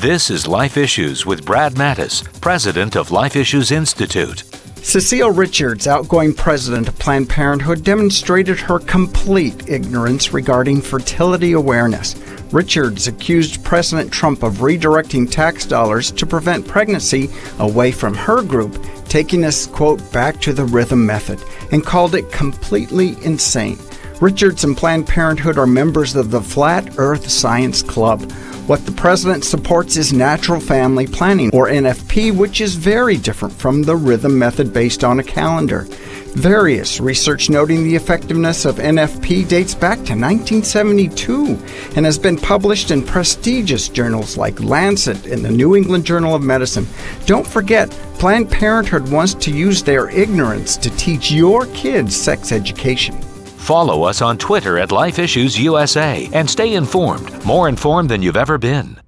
This is Life Issues with Brad Mattes, president of Life Issues Institute. Cecile Richards, outgoing president of Planned Parenthood, demonstrated her complete ignorance regarding fertility awareness. Richards accused President Trump of redirecting tax dollars to prevent pregnancy away from her group, taking us, quote, back to the rhythm method, and called it completely insane. Richards and Planned Parenthood are members of the Flat Earth Science Club. What the president supports is natural family planning, or NFP, which is very different from the rhythm method based on a calendar. Various research noting the effectiveness of NFP dates back to 1972 and has been published in prestigious journals like Lancet and the New England Journal of Medicine. Don't forget, Planned Parenthood wants to use their ignorance to teach your kids sex education. Follow us on Twitter at Life Issues USA and stay informed, more informed than you've ever been.